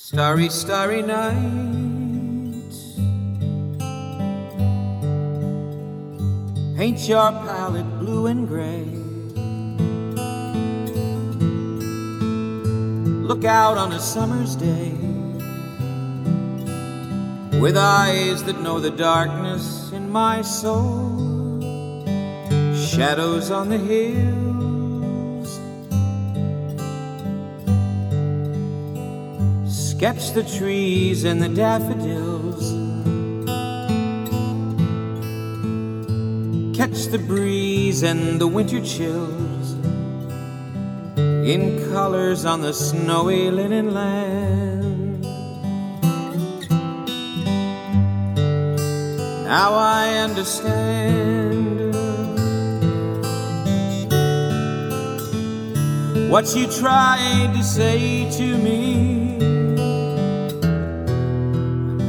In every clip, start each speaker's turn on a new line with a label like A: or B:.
A: Starry, starry night. Paint your palette blue and gray. Look out on a summer's day with eyes that know the darkness in my soul. Shadows on the hills. Sketch the trees and the daffodils. Catch the breeze and the winter chills in colors on the snowy linen land. Now I understand what you tried to say to me.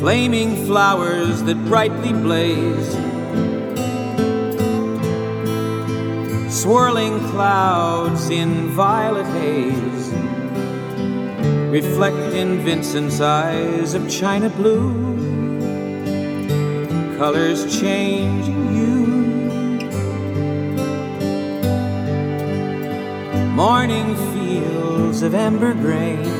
A: Flaming flowers that brightly blaze. Swirling clouds in violet haze reflect in Vincent's eyes of china blue colors changing you. Morning fields of amber grain,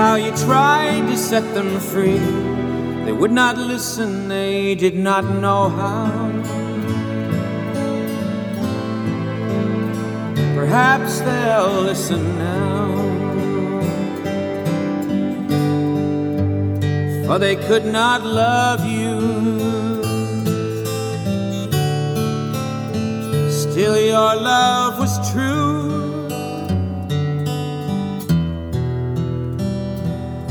A: How you tried to set them free. They would not listen, they did not know how. Perhaps they'll listen now. for they could not love you. Still, your love was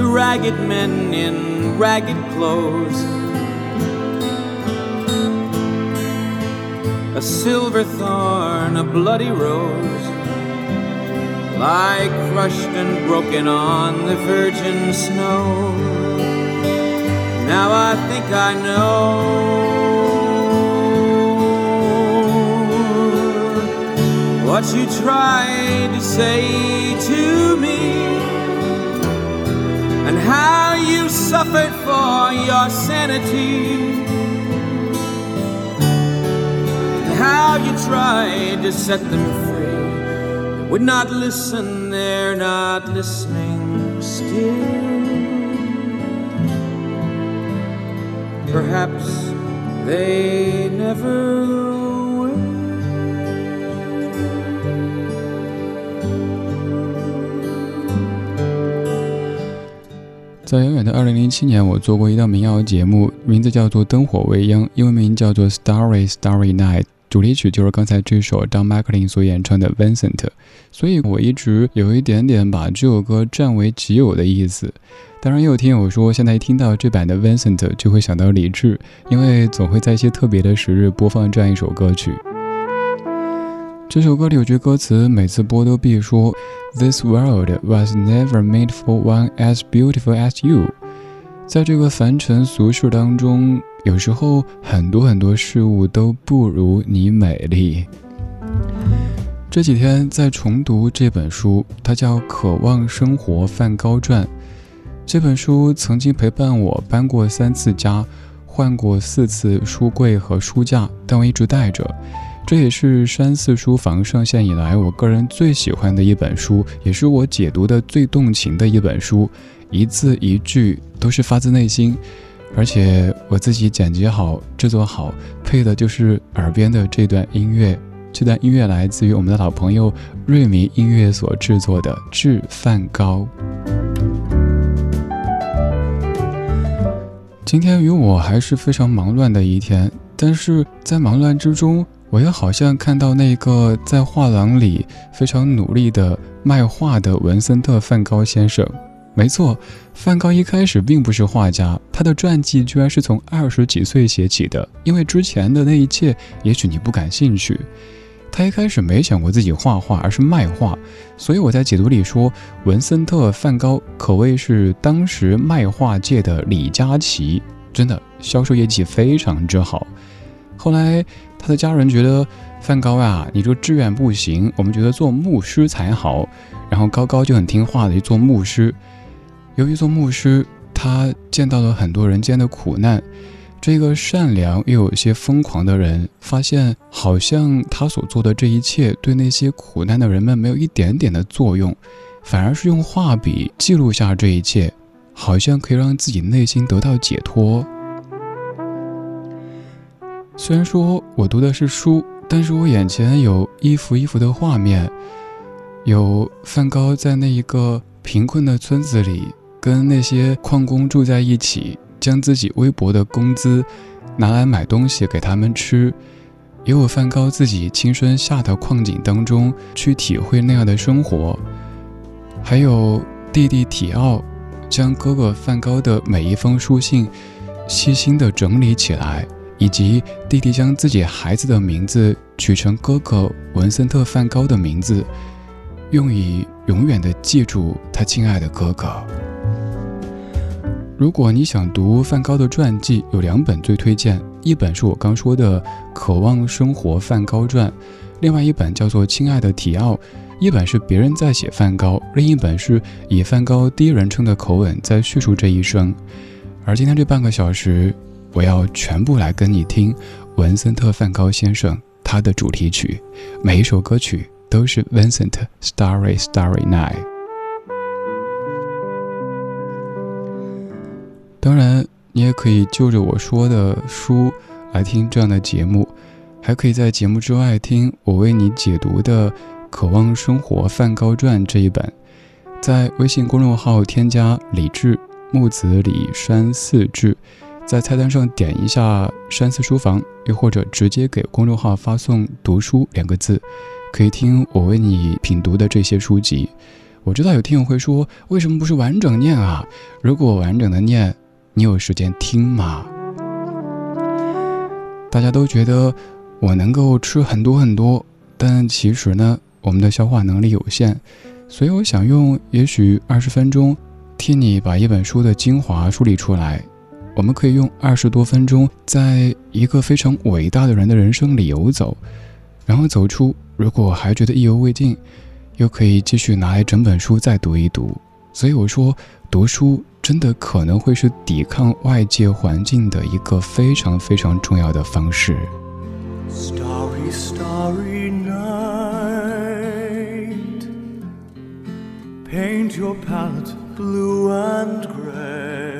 A: The ragged men in ragged clothes, a silver thorn, a bloody rose lie crushed and broken on the virgin snow. Now I think I know. What you tried to say to me and how you suffered for your sanity. and How you tried to set them free would not listen, they're not listening still. Perhaps they never
B: 在远远的二零零七年，我做过一档民谣节目，名字叫做《灯火未央》，英文名叫做《Starry Starry Night》，主题曲就是刚才这首 Don McLean 所演唱的《Vincent》，所以我一直有一点点把这首歌占为己有的意思。当然，也有听友说，现在一听到这版的《Vincent》就会想到李志，因为总会在一些特别的时日播放这样一首歌曲。这首歌里有句歌词，每次播都必说：“This world was never made for one as beautiful as you。”在这个凡尘俗世当中，有时候很多很多事物都不如你美丽。这几天在重读这本书，它叫《渴望生活梵高传》。这本书曾经陪伴我搬过三次家，换过四次书柜和书架，但我一直带着。这也是山寺书房上线以来我个人最喜欢的一本书，也是我解读的最动情的一本书，一字一句都是发自内心，而且我自己剪辑好、制作好，配的就是耳边的这段音乐。这段音乐来自于我们的老朋友瑞迷音乐所制作的《致梵高》。今天与我还是非常忙乱的一天，但是在忙乱之中。我又好像看到那个在画廊里非常努力的卖画的文森特·梵高先生。没错，梵高一开始并不是画家，他的传记居然是从二十几岁写起的。因为之前的那一切，也许你不感兴趣。他一开始没想过自己画画，而是卖画。所以我在解读里说，文森特·梵高可谓是当时卖画界的李佳琦，真的销售业绩非常之好。后来。他的家人觉得梵高呀，你这个志愿不行，我们觉得做牧师才好。然后高高就很听话的去做牧师。由于做牧师，他见到了很多人间的苦难。这个善良又有些疯狂的人，发现好像他所做的这一切对那些苦难的人们没有一点点的作用，反而是用画笔记录下这一切，好像可以让自己内心得到解脱。虽然说我读的是书，但是我眼前有一幅一幅的画面，有梵高在那一个贫困的村子里，跟那些矿工住在一起，将自己微薄的工资拿来买东西给他们吃；也有梵高自己亲身下到矿井当中去体会那样的生活；还有弟弟提奥将哥哥梵高的每一封书信细心地整理起来。以及弟弟将自己孩子的名字取成哥哥文森特·梵高的名字，用以永远的记住他亲爱的哥哥。如果你想读梵高的传记，有两本最推荐，一本是我刚说的《渴望生活梵高传》，另外一本叫做《亲爱的提奥》。一本是别人在写梵高，另一本是以梵高第一人称的口吻在叙述这一生。而今天这半个小时。我要全部来跟你听文森特·梵高先生他的主题曲，每一首歌曲都是 Vincent Starry Starry Night。当然，你也可以就着我说的书来听这样的节目，还可以在节目之外听我为你解读的《渴望生活梵高传》这一本。在微信公众号添加“李志木子李山四志”。在菜单上点一下“山寺书房”，又或者直接给公众号发送“读书”两个字，可以听我为你品读的这些书籍。我知道有听友会说，为什么不是完整念啊？如果完整的念，你有时间听吗？大家都觉得我能够吃很多很多，但其实呢，我们的消化能力有限，所以我想用也许二十分钟，替你把一本书的精华梳理出来。我们可以用二十多分钟，在一个非常伟大的人的人生里游走，然后走出。如果还觉得意犹未尽，又可以继续拿来整本书再读一读。所以我说，读书真的可能会是抵抗外界环境的一个非常非常重要的方式。Starry, starry night, paint your palette blue and gray.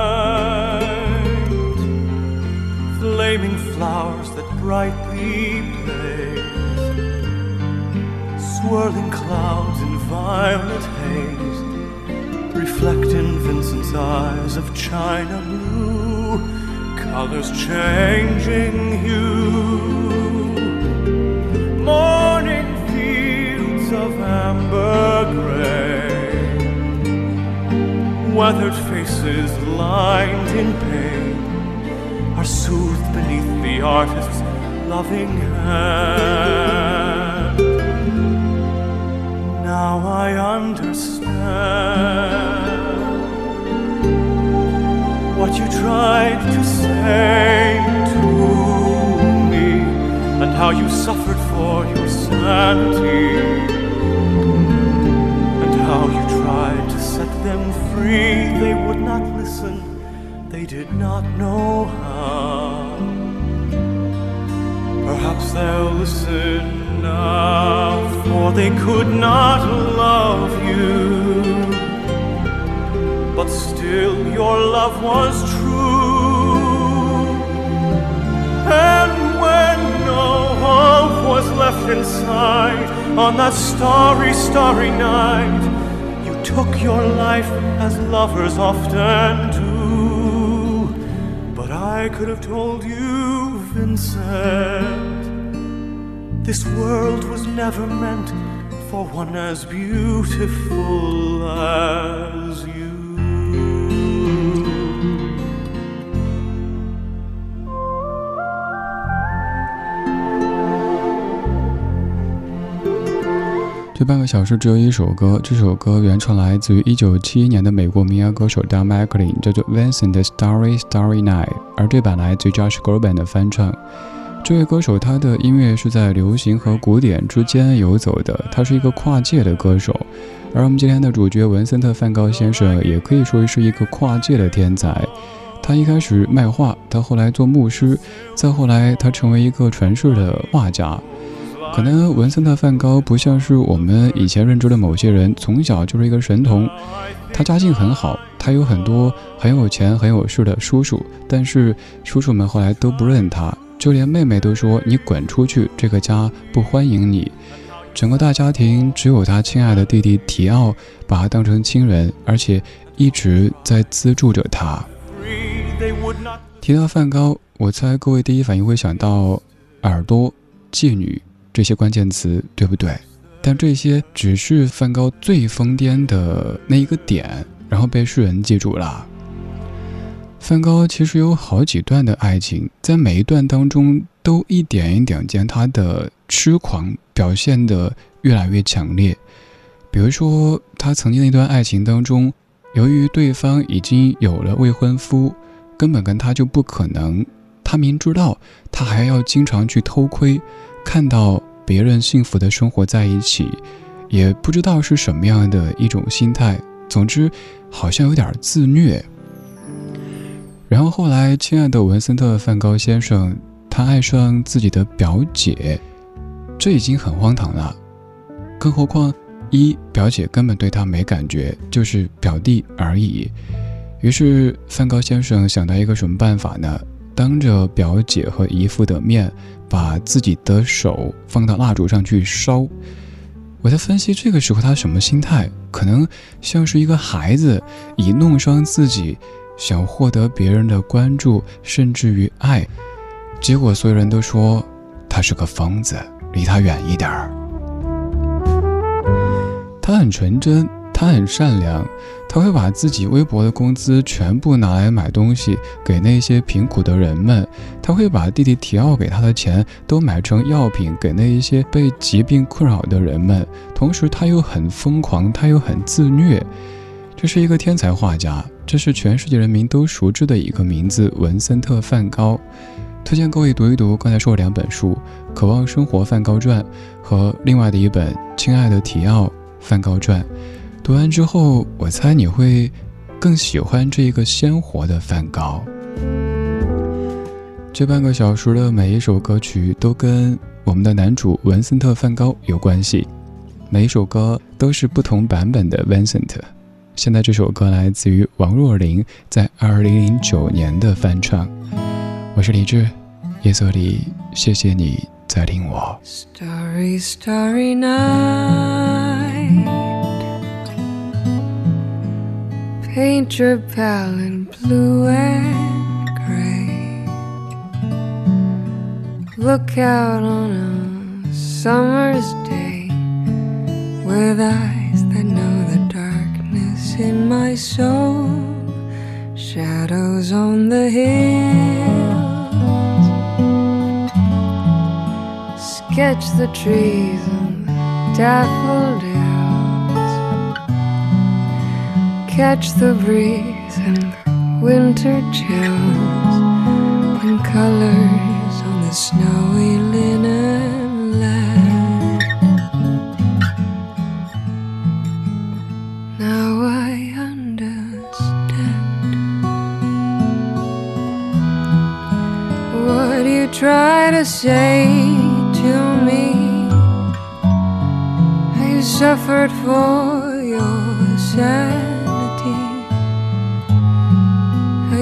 C: flaming flowers that brightly blaze, swirling clouds in violet haze reflect in Vincent's eyes of china blue colors changing hue. Morning fields of amber gray, weathered faces lined in pain the artist's loving hand. Now I understand what you tried to say to me, and how you suffered for your sanity, and how you tried to set them free. They would not listen, they did not know how. Perhaps they'll listen now, for they could not love you but still your love was true. And when no hope was left inside on that starry, starry night, you took your life as lovers often do. But I could have told you, Vincent, this world was never meant for one as beautiful as you.
B: 这半个小时只有一首歌，这首歌原唱来自于1971年的美国民谣歌手 Don McLean，叫做 Vincent 的 Starry Starry Night，而这版来自 Josh Groban 的翻唱。这位歌手他的音乐是在流行和古典之间游走的，他是一个跨界的歌手。而我们今天的主角文森特·梵高先生也可以说是一个跨界的天才。他一开始卖画，到后来做牧师，再后来他成为一个传世的画家。可能文森特·梵高不像是我们以前认知的某些人，从小就是一个神童。他家境很好，他有很多很有钱、很有势的叔叔，但是叔叔们后来都不认他，就连妹妹都说：“你滚出去，这个家不欢迎你。”整个大家庭只有他亲爱的弟弟提奥把他当成亲人，而且一直在资助着他。提到梵高，我猜各位第一反应会想到耳朵、妓女。这些关键词对不对？但这些只是梵高最疯癫的那一个点，然后被世人记住了。梵高其实有好几段的爱情，在每一段当中都一点一点将他的痴狂表现得越来越强烈。比如说，他曾经那段爱情当中，由于对方已经有了未婚夫，根本跟他就不可能。他明知道，他还要经常去偷窥。看到别人幸福的生活在一起，也不知道是什么样的一种心态。总之，好像有点自虐。然后后来，亲爱的文森特·梵高先生，他爱上自己的表姐，这已经很荒唐了。更何况，一表姐根本对他没感觉，就是表弟而已。于是，梵高先生想到一个什么办法呢？当着表姐和姨父的面。把自己的手放到蜡烛上去烧。我在分析这个时候他什么心态？可能像是一个孩子以弄伤自己，想获得别人的关注，甚至于爱。结果所有人都说他是个疯子，离他远一点儿。他很纯真，他很善良，他会把自己微薄的工资全部拿来买东西给那些贫苦的人们，他会把弟弟提奥给他的钱都买成药品给那一些被疾病困扰的人们，同时他又很疯狂，他又很自虐。这是一个天才画家，这是全世界人民都熟知的一个名字——文森特·梵高。推荐各位读一读刚才说的两本书《渴望生活梵高传》和另外的一本《亲爱的提奥梵高传》。读完之后，我猜你会更喜欢这一个鲜活的梵高。这半个小时的每一首歌曲都跟我们的男主文森特·梵高有关系，每一首歌都是不同版本的 Vincent。现在这首歌来自于王若琳在二零零九年的翻唱。我是李志，夜色里，谢谢你在听我。
D: Starry, starry night. Paint your palette blue and gray. Look out on a summer's day with eyes that know the darkness in my soul. Shadows on the hills. Sketch the trees and daffodils. Catch the breeze and the winter chills and colors on the snowy linen land. Now I understand what you try to say to me. I suffered for your sanity.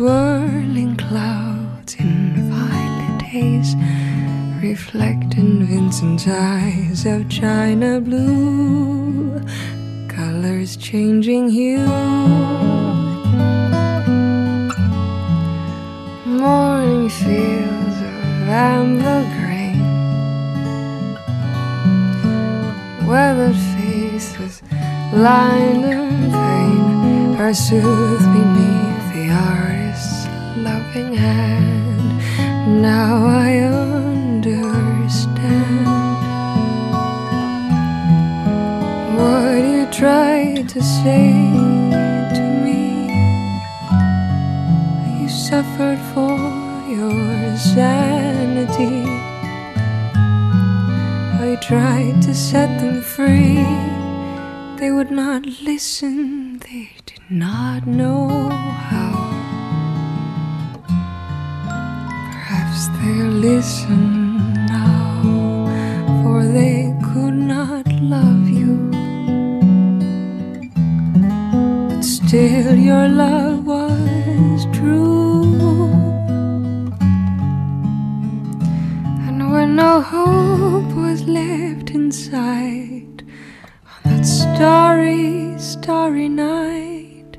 D: Swirling clouds in violet haze. Reflect in Vincent's eyes of china blue. Colors changing hue. morning fields of amber grain, weathered face with line and pain are soothed beneath hand. Now I understand what you tried to say to me. You suffered for your sanity. I tried to set them free. They would not listen, they did not know how. They'll listen now, for they could not love you. But still, your love was true. And when no hope was left inside, on that starry, starry night,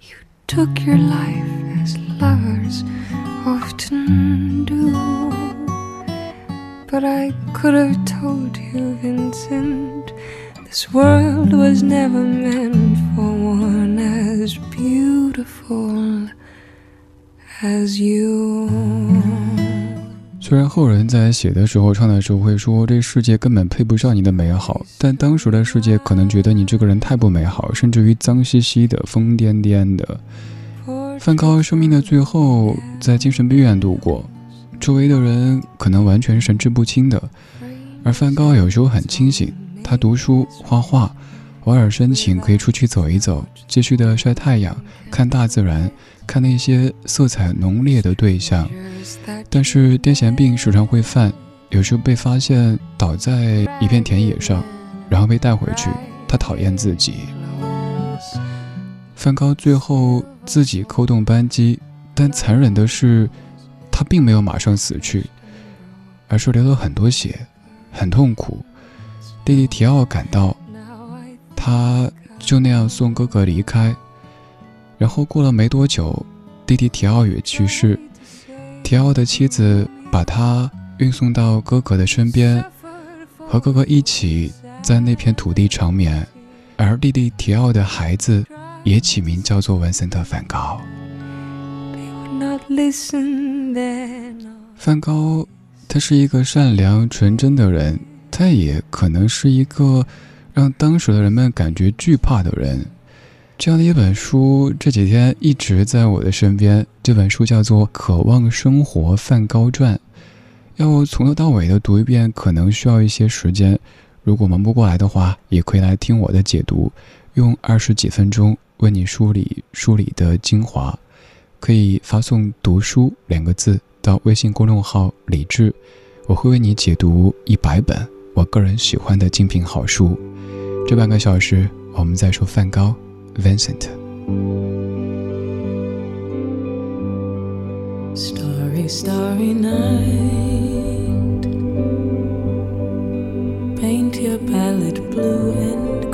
D: you took your life as lovers often do. But I could have told you, Vincent, this world was never meant for one as beautiful as you.
B: 虽然后人在写的时候、唱的时候会说这世界根本配不上你的美好，但当时的世界可能觉得你这个人太不美好，甚至于脏兮兮的、疯癫癫的。梵高生命的最后在精神病院度过，周围的人可能完全神志不清的，而梵高有时候很清醒，他读书、画画，偶尔申请可以出去走一走，继续的晒太阳、看大自然、看那些色彩浓烈的对象。但是癫痫病时常会犯，有时候被发现倒在一片田野上，
E: 然后被带回去。他讨厌自己。梵高最后自己扣动扳机，但残忍的是，他并没有马上死去，而是流了很多血，很痛苦。弟弟提奥赶到，他就那样送哥哥离开。然后过了没多久，弟弟提奥也去世。提奥的妻子把他运送到哥哥的身边，和哥哥一起。在那片土地长眠，而弟弟提奥的孩子也起名叫做文森特·梵高。梵高，他是一个善良纯真的人，他也可能是一个让当时的人们感觉惧怕的人。这样的一本书这几天一直在我的身边，这本书叫做《渴望生活：梵高传》，要从头到尾的读一遍，可能需要一些时间。如果忙不过来的话，也可以来听我的解读，用二十几分钟为你梳理书里的精华。可以发送“读书”两个字到微信公众号“李智”，我会为你解读一百本我个人喜欢的精品好书。这半个小时，我们在说梵高，Vincent。Starry, starry night. paint your palette blue and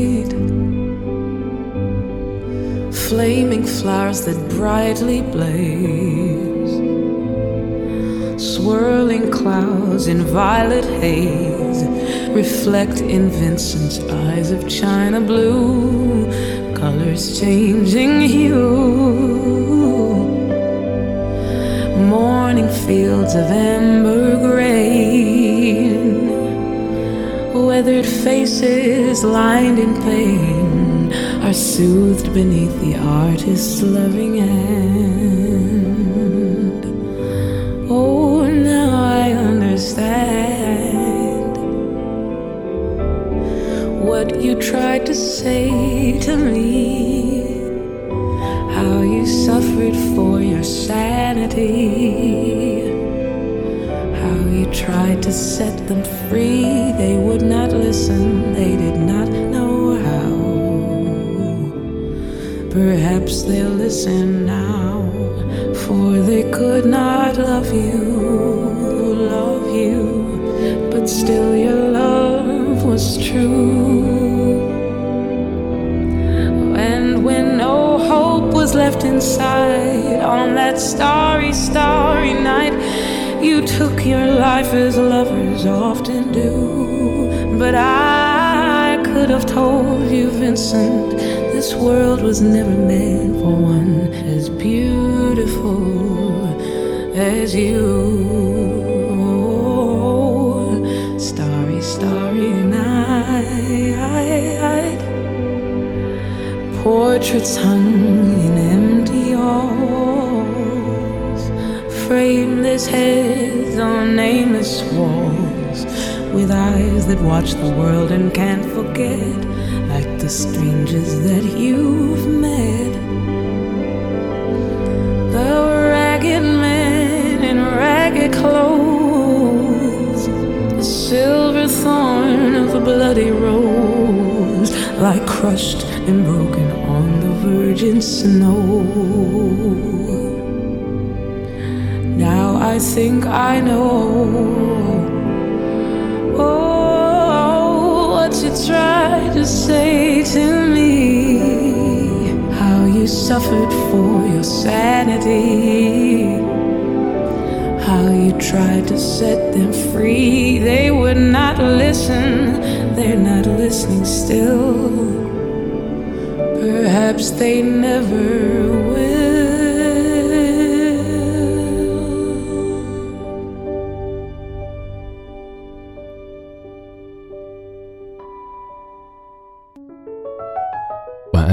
E: Flaming flowers that brightly blaze. Swirling clouds in violet haze reflect in Vincent's eyes of china blue, colors changing hue morning fields of amber grain, weathered faces lined in pain are soothed beneath the artist's loving hand. Oh, now I understand what you tried to say to me how you suffered for your sanity, how you tried to set them free. Perhaps they'll listen now, for they could not love you, love you, but still your love was true. And when no hope was left inside on that starry, starry night. You took your life as lovers often do. But I could have told you, Vincent, this world was never meant for one as beautiful as you. Starry, starry night. Portraits hung in empty halls, frameless heads on nameless walls, with eyes that watch the world and can't forget, the strangers that you've met. The ragged men in ragged clothes, the silver thorn of a bloody rose, like crushed and broken on the virgin snow. Now I think I know. Oh, you tried to say to me. How you suffered for your sanity. How you tried to set them free. They would not listen, they're not listening still. Perhaps they never will.